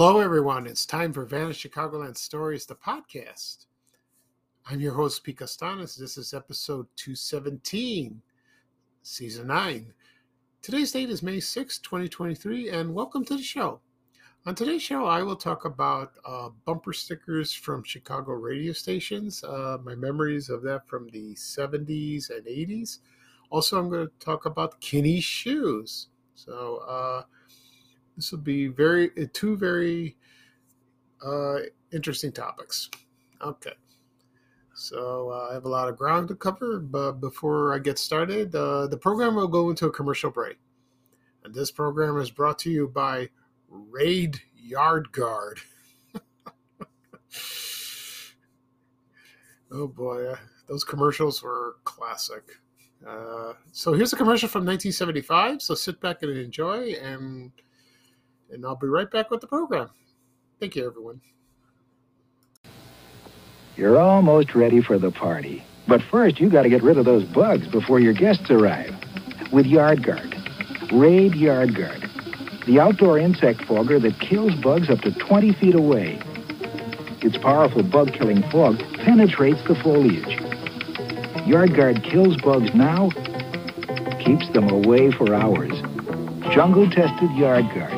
Hello, everyone. It's time for Vanished Chicagoland Stories, the podcast. I'm your host, Pete Kastanes. This is episode 217, season 9. Today's date is May 6, 2023, and welcome to the show. On today's show, I will talk about uh, bumper stickers from Chicago radio stations, uh, my memories of that from the 70s and 80s. Also, I'm going to talk about Kinney shoes. So, uh, this will be very uh, two very uh, interesting topics. Okay. So uh, I have a lot of ground to cover, but before I get started, uh, the program will go into a commercial break. And this program is brought to you by Raid Yard Guard. oh boy, uh, those commercials were classic. Uh, so here's a commercial from 1975. So sit back and enjoy, and and I'll be right back with the program. Thank you, everyone. You're almost ready for the party. But first, you got to get rid of those bugs before your guests arrive. With Yard Guard. Raid Yard Guard. The outdoor insect fogger that kills bugs up to 20 feet away. Its powerful bug-killing fog penetrates the foliage. Yard Guard kills bugs now, keeps them away for hours. Jungle-tested Yard Guard.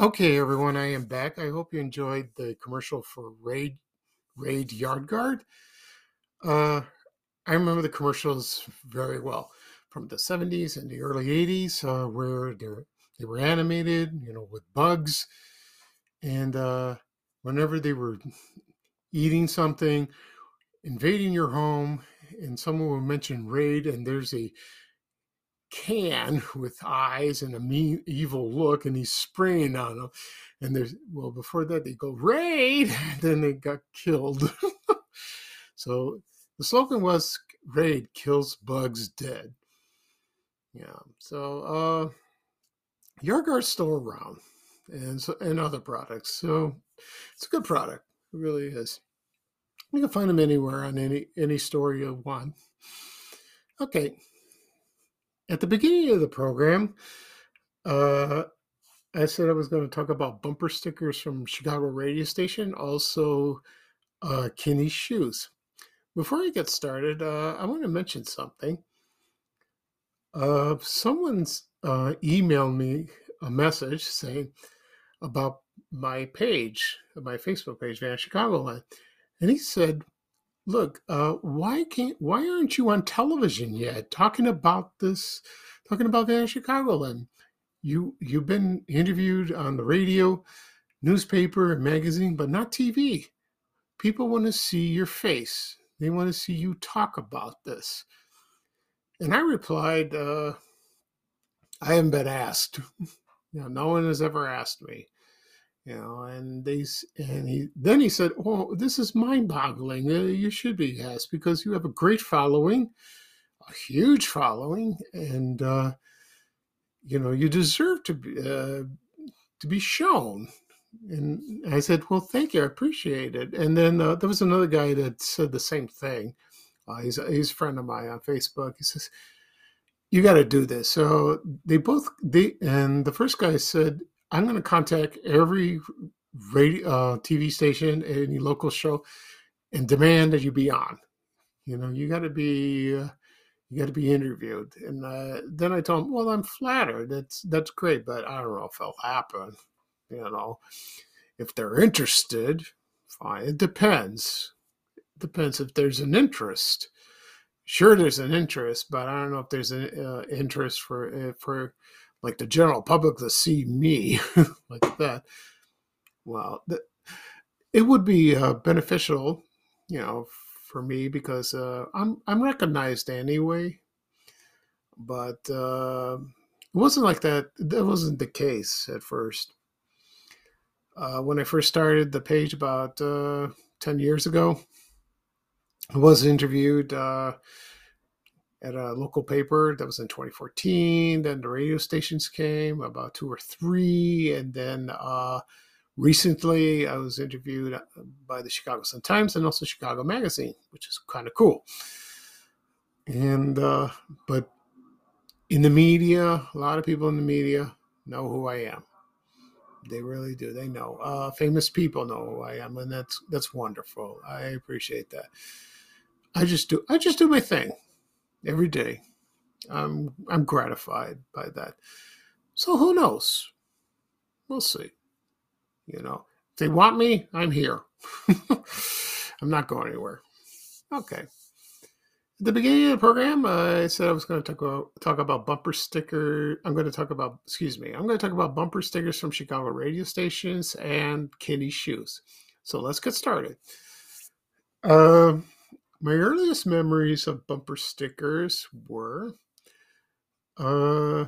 Okay, everyone, I am back. I hope you enjoyed the commercial for Raid Raid Yard Guard. Uh, I remember the commercials very well from the 70s and the early 80s, uh, where they were, animated, you know, with bugs. And uh, whenever they were eating something, invading your home, and someone would mention raid, and there's a can with eyes and a mean evil look and he's spraying on them and there's well before that they go raid! Then they got killed. So the slogan was raid kills bugs dead. Yeah so uh Yard Guard's still around and so and other products. So it's a good product. It really is. You can find them anywhere on any any store you want. Okay at the beginning of the program, uh, I said I was going to talk about bumper stickers from Chicago radio station, also uh, Kinney shoes. Before I get started, uh, I want to mention something. Uh, someone's uh, emailed me a message saying about my page, my Facebook page, Vanished Chicagoland, and he said, look, uh, why can't why aren't you on television yet talking about this, talking about Vanished Chicagoland? You you've been interviewed on the radio, newspaper, magazine, but not TV. People want to see your face. They want to see you talk about this. And I replied, uh, I haven't been asked. no one has ever asked me you know and they and he then he said oh this is mind-boggling uh, you should be asked because you have a great following a huge following and uh, you know you deserve to be uh, to be shown. And i said well thank you i appreciate it. And then uh, there was another guy that said the same thing. Uh, he's, he's a friend of mine on facebook. He says you got to do this. So they both they and the first guy said I'm going to contact every radio, uh, TV station, any local show, and demand that you be on. You know, you got to be. Uh, you got to be interviewed. And uh, then I told him, well, I'm flattered. That's that's great, but I don't know if it'll happen. You know, if they're interested, fine. It depends. It depends if there's an interest. Sure, there's an interest, but I don't know if there's an uh, interest for uh, for like the general public to see me like that. Well, it would be uh, beneficial, you know, for me because uh, I'm I'm recognized anyway. But uh, it wasn't like that. That wasn't the case at first. Uh, when I first started the page about uh, ten years ago, I was interviewed uh, at a local paper. That was in 2014. Then the radio stations came, about two or three, and then uh, recently I was interviewed uh, by the Chicago Sun Times and also Chicago Magazine, which is kind of cool. And uh, but in the media, a lot of people in the media know who I am. They really do. They know. Uh, famous people know who I am, and that's that's wonderful. I appreciate that. I just do. I just do my thing every day. I'm I'm gratified by that. So who knows? We'll see. You know, if they want me, I'm here. I'm not going anywhere. Okay. At the beginning of the program, I said I was going to talk about, talk about bumper sticker. I'm going to talk about, excuse me, I'm going to talk about bumper stickers from Chicago radio stations and Kinney shoes. So let's get started. Uh, my earliest memories of bumper stickers were uh,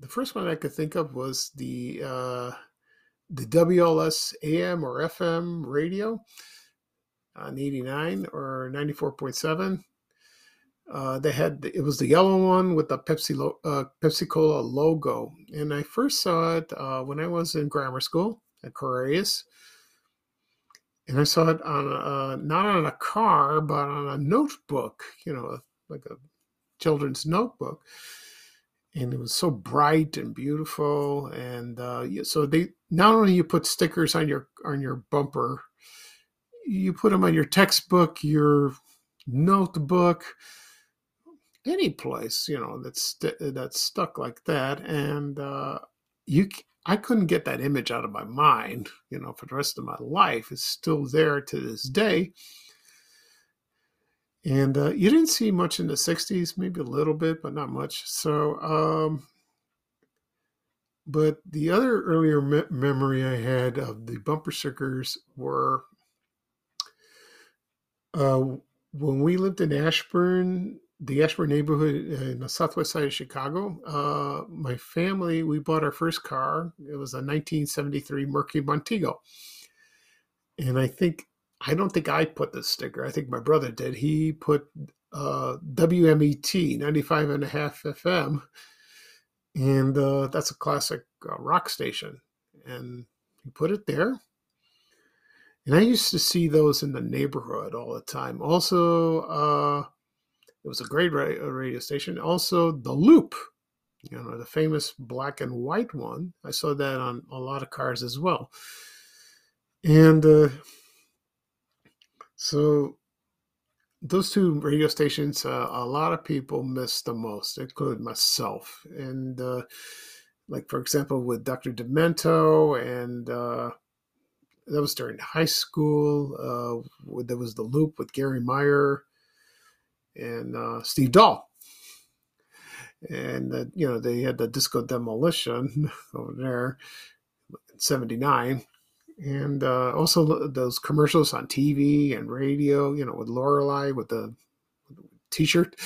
the first one I could think of was the uh, the WLS AM or FM radio on 89 or 94.7. Uh, they had it was the yellow one with the Pepsi uh, Pepsi Cola logo, and I first saw it uh, when I was in grammar school at Correios, and I saw it on a, not on a car but on a notebook, you know, like a children's notebook, and it was so bright and beautiful, and uh, so they not only you put stickers on your on your bumper, you put them on your textbook, your notebook any place you know that's that's stuck like that. And uh, you i couldn't get that image out of my mind you know for the rest of my life it's still there to this day. And uh, you didn't see much in the 60s maybe a little bit but not much. So um but the other earlier me- memory i had of the bumper stickers were uh, when we lived in ashburn the Ashburn neighborhood in the southwest side of Chicago. Uh, my family, we bought our first car. It was a 1973 Mercury Montego. And I think, I don't think I put the sticker. I think my brother did. He put uh, WMET, 95 and a half FM. And uh, that's a classic uh, rock station. And he put it there. And I used to see those in the neighborhood all the time. Also, uh, it was a great uh, radio station. Also, The Loop, you know, the famous black and white one. I saw that on a lot of cars as well. And uh, so those two radio stations, uh, a lot of people miss the most, including myself. And uh, like, for example, with Dr. Demento, and uh, that was during high school. Uh, there was The Loop with Garry Meier and uh, Steve Dahl. And, uh, you know, they had the disco demolition over there in 79. And uh, also those commercials on TV and radio, you know, with Lorelei with the t shirt.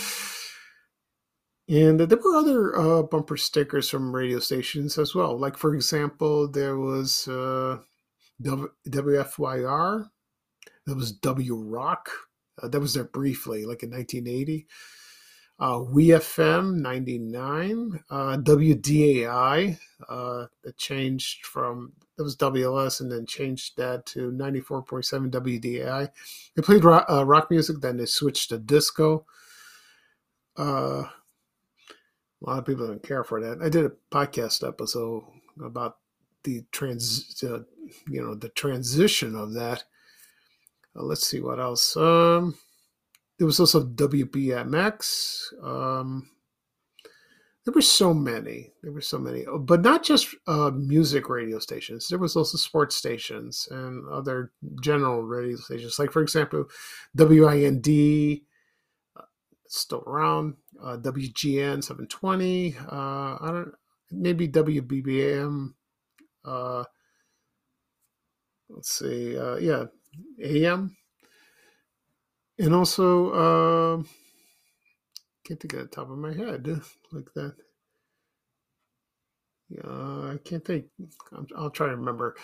And there were other uh, bumper stickers from radio stations as well. Like, for example, there was uh, WFYR, there was W Rock, uh, that was there briefly, like in 1980. Uh, WEFM 99, uh, WDAI, uh, that changed from, that was WLS and then changed that to 94.7 WDAI. They played rock, uh, rock music, then they switched to disco. Uh, a lot of people didn't care for that. I did a podcast episode about the trans, uh, you know, the transition of that. Uh, let's see what else. Um, there was also WBMX. Um, there were so many. There were so many, uh, but not just uh, music radio stations. There was also sports stations and other general radio stations. Like, for example, WIND, uh, still around. Uh, WGN 720. Uh, I don't. Maybe WBBM. Uh, let's see. Yeah, AM. And also, uh, can't think of the top of my head like that. Yeah, I can't think. i will try to remember.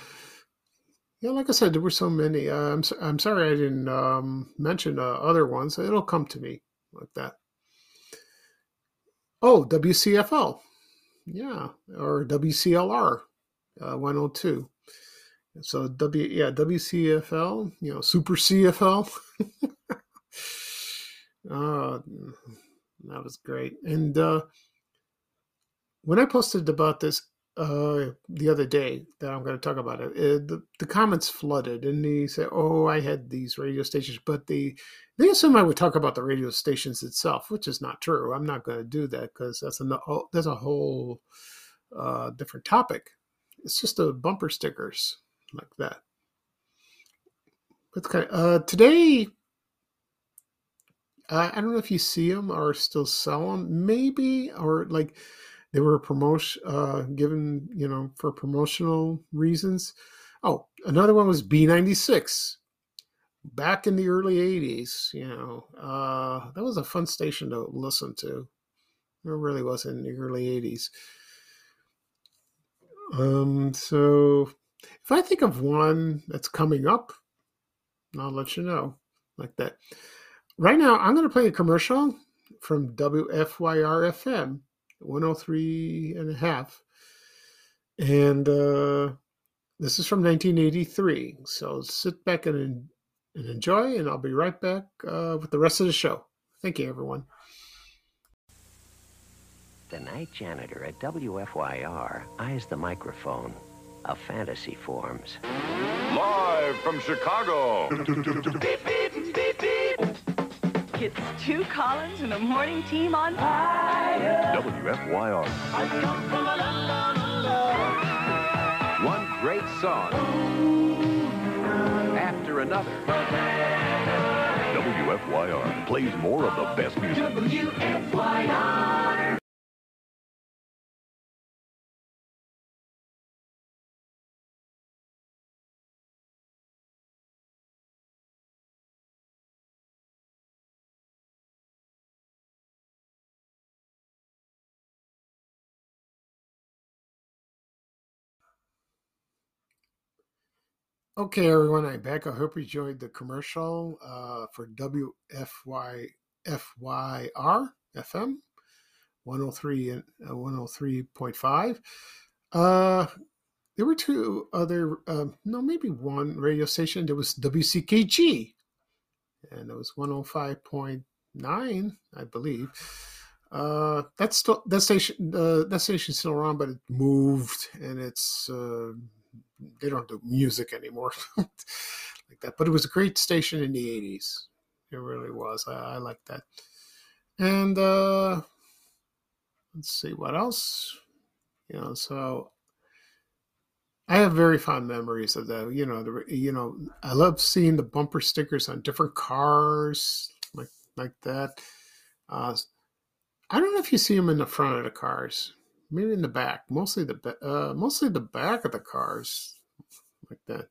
Yeah, like I said, there were so many. Uh, I'm I'm sorry I didn't um, mention uh, other ones. It'll come to me like that. Oh, WCFL, yeah, or WCLR, uh, 102. So W, yeah, WCFL, you know, Super CFL. oh, that was great. And uh, when I posted about this uh, the other day that I'm going to talk about it, it the, the comments flooded, and they said, "Oh, I had these radio stations," but they they assume I would talk about the radio stations itself, which is not true. I'm not going to do that because that's a that's a whole uh, different topic. It's just the bumper stickers like that. But kind of, uh, today I, I don't know if you see them or still sell them, maybe, or like they were promotion uh, given, you know, for promotional reasons. Oh, another one was B96 back in the early 80s, you know. Uh, that was a fun station to listen to. It really was in the early 80s. Um, so if I think of one that's coming up, I'll let you know like that. Right now, I'm going to play a commercial from WFYR FM 103 and a half. And uh, this is from 1983. So sit back and, and enjoy, and I'll be right back uh, with the rest of the show. Thank you, everyone. The night janitor at WFYR eyes the microphone. A fantasy forms. Live from Chicago. beep, beep, beep, beep. It's two Collins and the morning team on fire. WFYR. One great song after another. WFYR plays more of the best music. WFYR. Okay, everyone, I'm back. I hope you enjoyed the commercial uh, for WFY FYR FM 103 and uh, 103.5. Uh, there were two other, uh, no, maybe one radio station. There was WCKG, and it was 105.9, I believe. Uh, that's still that station. Uh, that station's still around, but it moved, and it's uh, they don't do music anymore like that. But it was a great station in the '80s. It really was. I, I like that. And uh, let's see what else. You know, so I have very fond memories of that. You know, the you know I love seeing the bumper stickers on different cars like like that. Uh, I don't know if you see them in the front of the cars maybe in the back, mostly the uh, mostly the back of the cars, like that.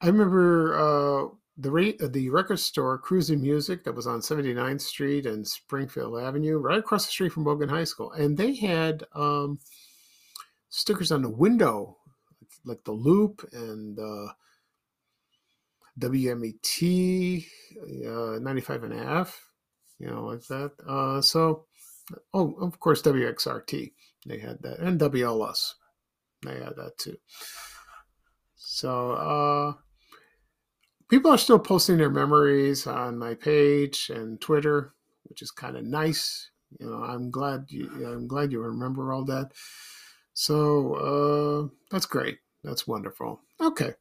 I remember uh, the rate the record store Cruising Music that was on 79th Street and Springfield Avenue, right across the street from Bogan High School, and they had um, stickers on the window, like the Loop and uh, WMET uh, 95 and a half, you know, like that. Uh, so oh, of course, WXRT. They had that. And WLS. They had that too. So, uh, people are still posting their memories on my page and Twitter, which is kind of nice. You know, I'm glad you, I'm glad you remember all that. So uh, that's great. That's wonderful. Okay.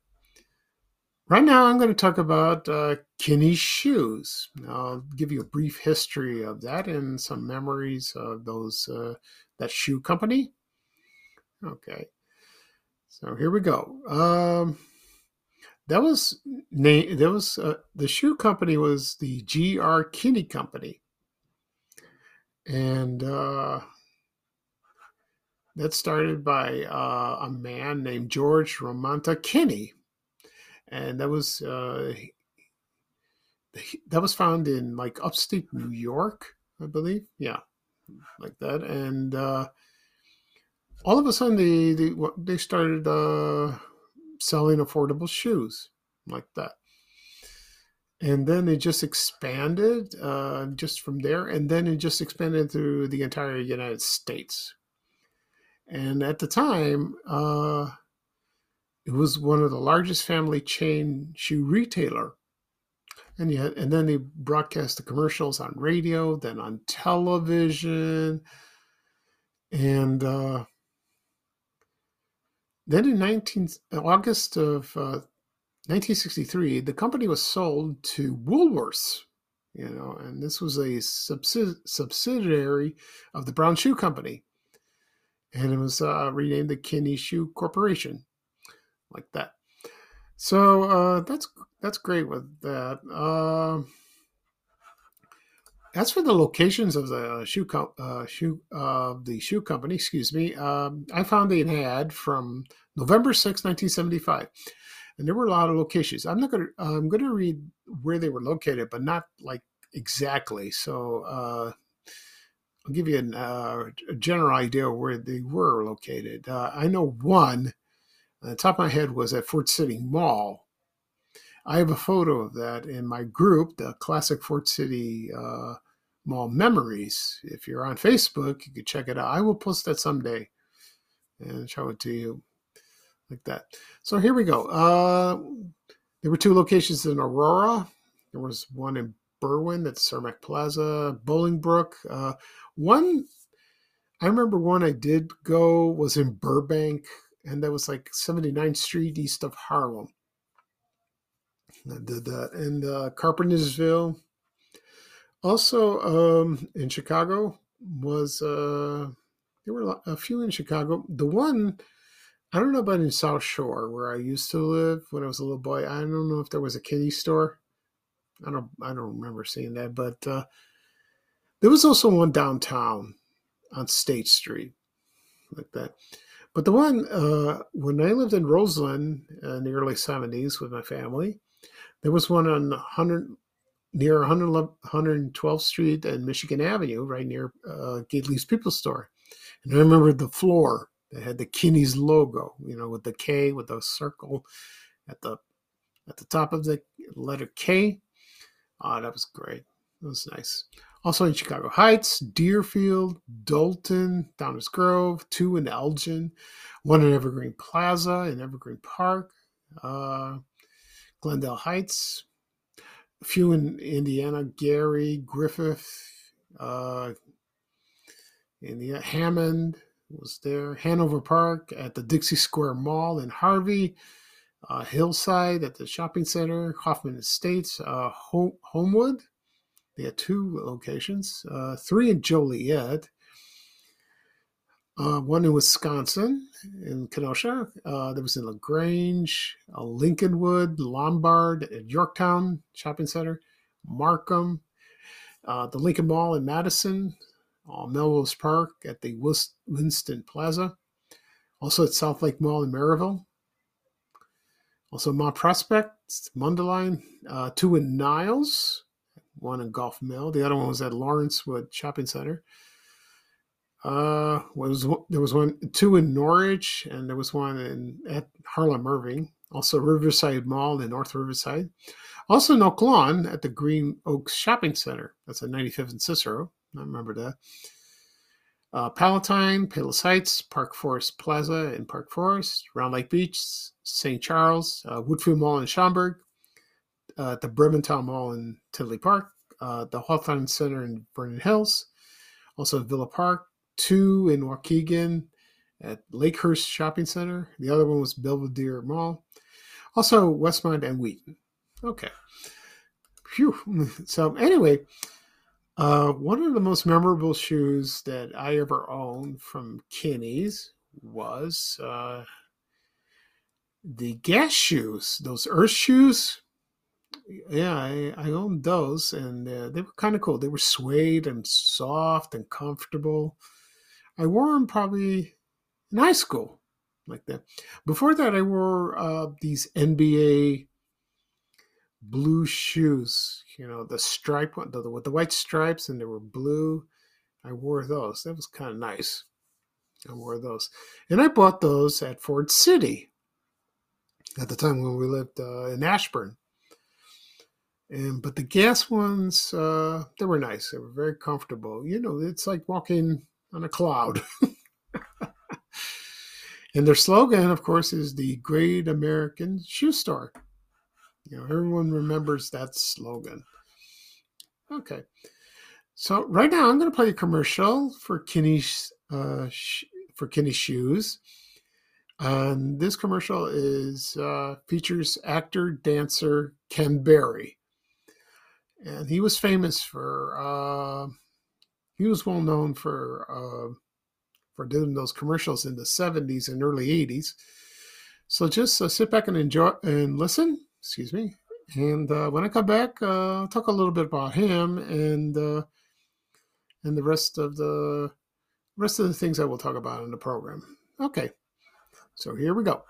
Right now, I'm going to talk about uh, Kinney shoes. I'll give you a brief history of that and some memories of those uh, that shoe company. Okay, so here we go. Um, that was name. That was uh, the shoe company was the G. R. Kinney Company, and uh, that started by uh, a man named George Romanta Kinney and that was uh, that was found in like upstate New York, I believe. Yeah, like that. And uh, all of a sudden, they they, they started uh, selling affordable shoes like that. And then it just expanded uh, just from there, and then it just expanded through the entire United States. And at the time, uh, it was one of the largest family chain shoe retailer. And yet, and then they broadcast the commercials on radio, then on television, and uh, then in 19 August of uh, 1963, the company was sold to Woolworths. You know, and this was a subsidi- subsidiary of the Brown Shoe Company, and it was uh, renamed the Kinney Shoe Corporation like that. So uh, that's that's great with that. Uh, as for the locations of the shoe uh, shoe uh, the shoe company, excuse me, um, I found an ad from November 6, 1975, and there were a lot of locations. I'm not gonna I'm gonna read where they were located, but not like exactly. So uh, I'll give you an, uh, a general idea of where they were located. Uh, I know one on the top of my head was at Ford City Mall. I have a photo of that in my group, the Classic Ford City uh, Mall Memories. If you're on Facebook, you can check it out. I will post that someday and show it to you like that. So here we go. Uh, there were two locations in Aurora. There was one in Berwyn at Cermak Plaza, Bolingbrook. Uh, one, I remember one I did go was in Burbank and that was like 79th Street east of Harlem. I did that. And uh, Carpentersville. Also um, in Chicago was, uh, there were a few in Chicago. The one, I don't know about in South Shore where I used to live when I was a little boy. I don't know if there was a kitty store. I don't, I don't remember seeing that, but uh, there was also one downtown on State Street like that. But the one, uh, when I lived in Roseland in the early 70s with my family, there was one on 100, near 112th Street and Michigan Avenue, right near uh, Gately's People Store. And I remember the floor that had the Kinney's logo, you know, with the K, with the circle at the at the top of the letter K. Oh, that was great. It was nice. Also in Chicago Heights, Deerfield, Dolton, Downers Grove, two in Elgin, one in Evergreen Plaza in Evergreen Park, uh, Glendale Heights, a few in Indiana, Gary, Griffith, uh, Indiana, Hammond was there, Hanover Park at the Dixie Square Mall in Harvey, uh, Hillside at the shopping center, Hoffman Estates, uh, Homewood, they had two locations, uh, three in Joliet, uh, one in Wisconsin, in Kenosha. Uh, there was in LaGrange, uh, Lincolnwood, Lombard, Yorktown Shopping Center, Markham, uh, the Lincoln Mall in Matteson, uh, Melrose Park at the Winston Plaza, also at South Lake Mall in Merrillville. Also, Mount Prospect, Mundelein, uh, two in Niles, one in Golf Mill. The other one was at Lawrencewood Shopping Center. Uh, was there was one two in Norridge, and there was one in at Harlem Irving. Also Riverside Mall in North Riverside. Also in Oak Lawn at the Green Oaks Shopping Center. That's at 95th and Cicero. I remember that. Uh, Palatine, Palos Heights, Park Forest Plaza in Park Forest, Round Lake Beach, St. Charles, uh, Woodfield Mall in Schaumburg, uh, at the Brementowne Mall in Tinley Park, uh, the Hawthorn Center in Vernon Hills, also Villa Park, two in Waukegan, at Lakehurst Shopping Center. The other one was Belvidere Mall. Also, Westmont and Wheaton. Okay. Phew. So, anyway, uh, one of the most memorable shoes that I ever owned from Kinney's was uh, the gas shoes, those earth shoes. Yeah, I, I owned those and uh, they were kind of cool. They were suede and soft and comfortable. I wore them probably in high school like that. Before that, I wore uh, these NBA blue shoes. You know, the stripe one, the, with the white stripes, and they were blue. I wore those. That was kind of nice. I wore those, and I bought those at Ford City at the time when we lived uh, in Ashburn. And but the gas ones, uh, they were nice. They were very comfortable. You know, it's like walking on a cloud. and their slogan, of course, is the Great American Shoe Store. You know, everyone remembers that slogan. Okay. So right now I'm going to play a commercial for Kinney's uh, sh- for Kinney shoes. And this commercial is uh, features actor dancer Ken Berry, and he was famous for uh, he was well known for uh, for doing those commercials in the 70s and early 80s. So just uh, sit back and enjoy and listen excuse me. And uh, when I come back, uh, talk a little bit about him and uh, and the rest of the rest of the things I will talk about in the program. Okay, so here we go.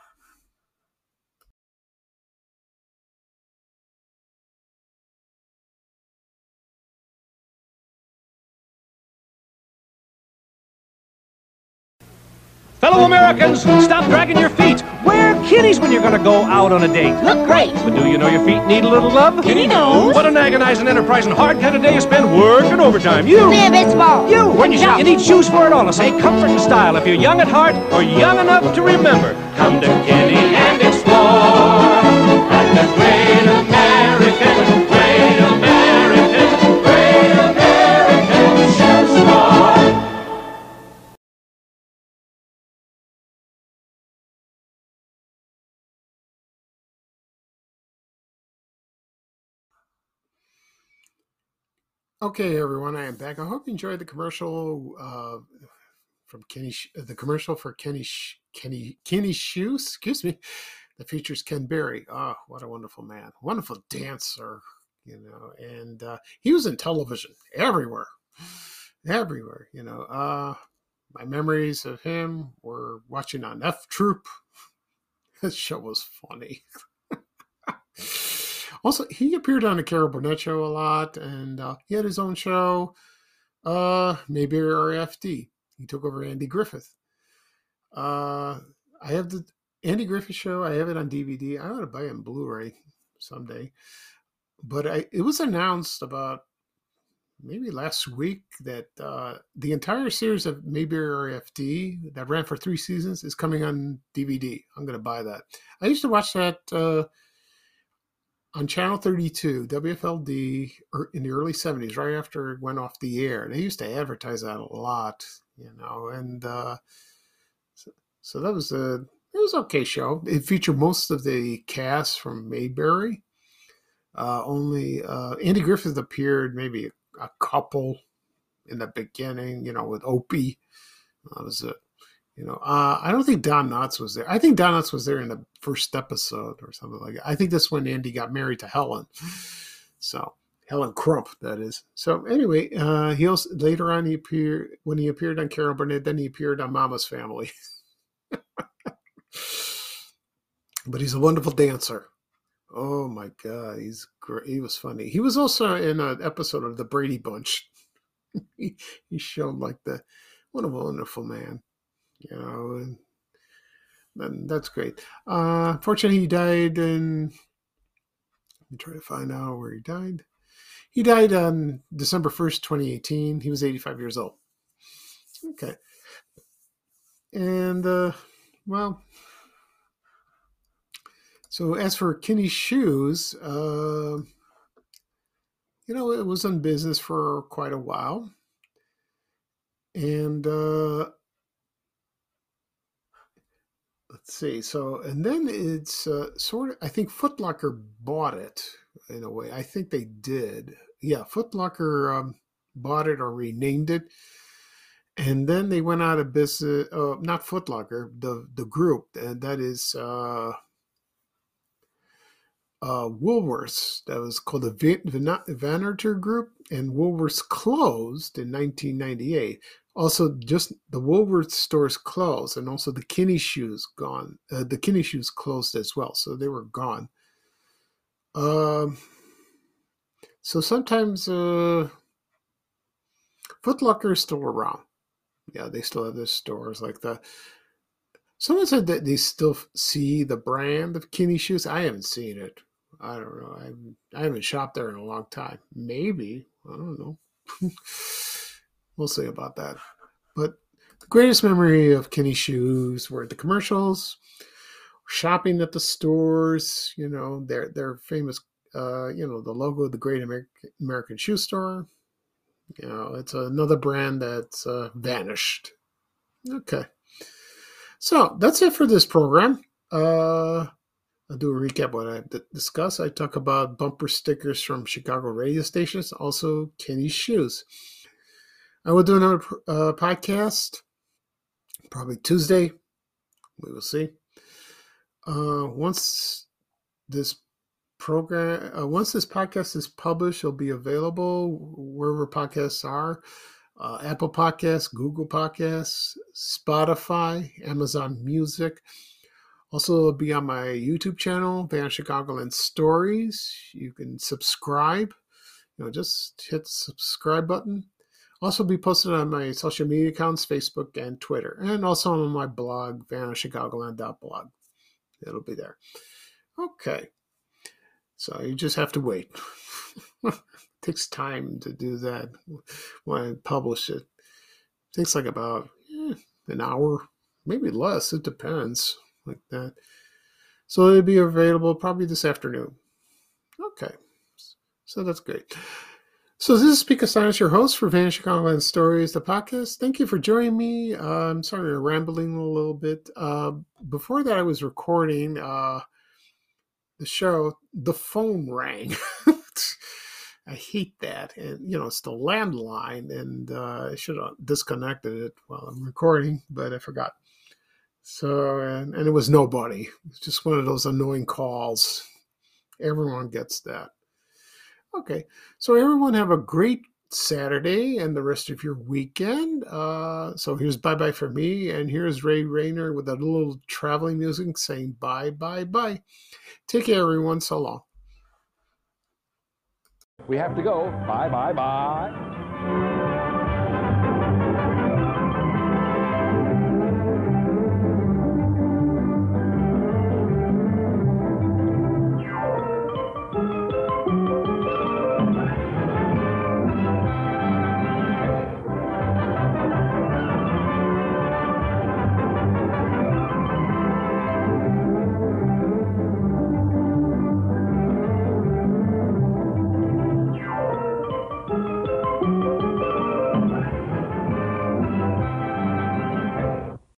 Fellow Americans, stop dragging your feet. Wear Kinney's when you're going to go out on a date. Look great. But do you know your feet need a little love? Kinney knows. What an agonizing, enterprising, hard kind of day you spend working overtime. You. A bit small. You. When you, you need shoes for it all. I say comfort and style. If you're young at heart or young enough to remember, come to Kinney and explore. At the Great American, Okay, everyone, I am back. I hope you enjoyed the commercial uh, from Kinney, the commercial for Kinney, Kinney, Kinney Shoes. Excuse me, that features Ken Berry. Oh, what a wonderful man, wonderful dancer, you know. And uh, he was in television everywhere, everywhere. You know, uh, my memories of him were watching on F Troop. This show was funny. Also, he appeared on the Carol Burnett show a lot, and uh, he had his own show, uh, maybe RFD. He took over Andy Griffith. Uh, I have the Andy Griffith show. I have it on DVD. I ought to buy it on Blu-ray someday. But I, it was announced about maybe last week that uh, the entire series of Mayberry RFD that ran for three seasons is coming on DVD. I'm going to buy that. I used to watch that. Uh, on Channel 32, WFLD, er, in the early 70s, right after it went off the air. They used to advertise that a lot, you know, and uh, so, so, that was a it was okay show. It featured most of the cast from Mayberry. Uh, only uh, Andy Griffith appeared maybe a, a, couple in the beginning, you know, with Opie. That was it. You know, uh, I don't think Don Knotts was there. I think Don Knotts was there in the first episode or something like that. I think that's when Andy got married to Helen. So Helen Crump, that is. So anyway, uh, he also later on he appeared when he appeared on Carol Burnett. Then he appeared on Mama's Family. but he's a wonderful dancer. Oh my God, he's great. He was funny. He was also in an episode of The Brady Bunch. he, he showed like the what a wonderful man you know, and, that's great. Uh, unfortunately, he died in. Let me try to find out where he died. He died on December 1st, 2018. He was 85 years old. Okay. And, uh, well, so as for Kinney's shoes, uh, you know, it was in business for quite a while. And uh, let's see. So, and then it's uh, sort of, I think Footlocker bought it in a way. I think they did. Yeah, Footlocker um, bought it or renamed it. And then they went out of business, uh, not Footlocker, the, the group, and that is uh, uh, Woolworths. That was called the Van, Group, and Woolworths closed in 1998 also just the Woolworth stores closed, and also the Kinney shoes gone. Uh, the Kinney shoes closed as well, so they were gone. Um, so sometimes uh, Footlocker is still around. Yeah, they still have their stores like that. Someone said that they still see the brand of Kinney shoes. I haven't seen it. I don't know. I I haven't shopped there in a long time. Maybe I don't know. we'll see about that. But the greatest memory of Kinney shoes were the commercials, shopping at the stores. You know, their their famous, uh, you know, the logo of the Great American, American Shoe Store. You know, it's another brand that's uh, vanished. Okay, so that's it for this program. Uh, I'll do a recap what I discussed. I talk about bumper stickers from Chicago radio stations, also Kinney shoes. I will do another uh, podcast probably Tuesday. We will see. Uh, once this program, uh, once this podcast is published, it'll be available wherever podcasts are. Uh, Apple Podcasts, Google Podcasts, Spotify, Amazon Music. Also, it'll be on my YouTube channel, Vanished Chicagoland Stories. You can subscribe. You know, just hit the subscribe button also be posted on my social media accounts, Facebook and Twitter, and also on my blog, vanchicagoland.blog. It'll be there. Okay. So you just have to wait. it takes time to do that when I publish it. it takes like about eh, an hour, maybe less. It depends, like that. So it'll be available probably this afternoon. Okay. So that's great. So this is Speaker Sinus, your host for Vanishing Online Stories, the podcast. Thank you for joining me. Uh, I'm sorry I'm rambling a little bit. Uh, before that, I was recording uh, the show. The phone rang. I hate that, and you know it's the landline, and uh, I should have disconnected it while I'm recording, but I forgot. So and, and it was nobody. It's just one of those annoying calls. Everyone gets that. Okay. So everyone have a great Saturday and the rest of your weekend. Uh, so here's bye bye for me, and here's Ray Rayner with a little traveling music saying bye bye bye. Take care, everyone. So long. We have to go. Bye bye bye.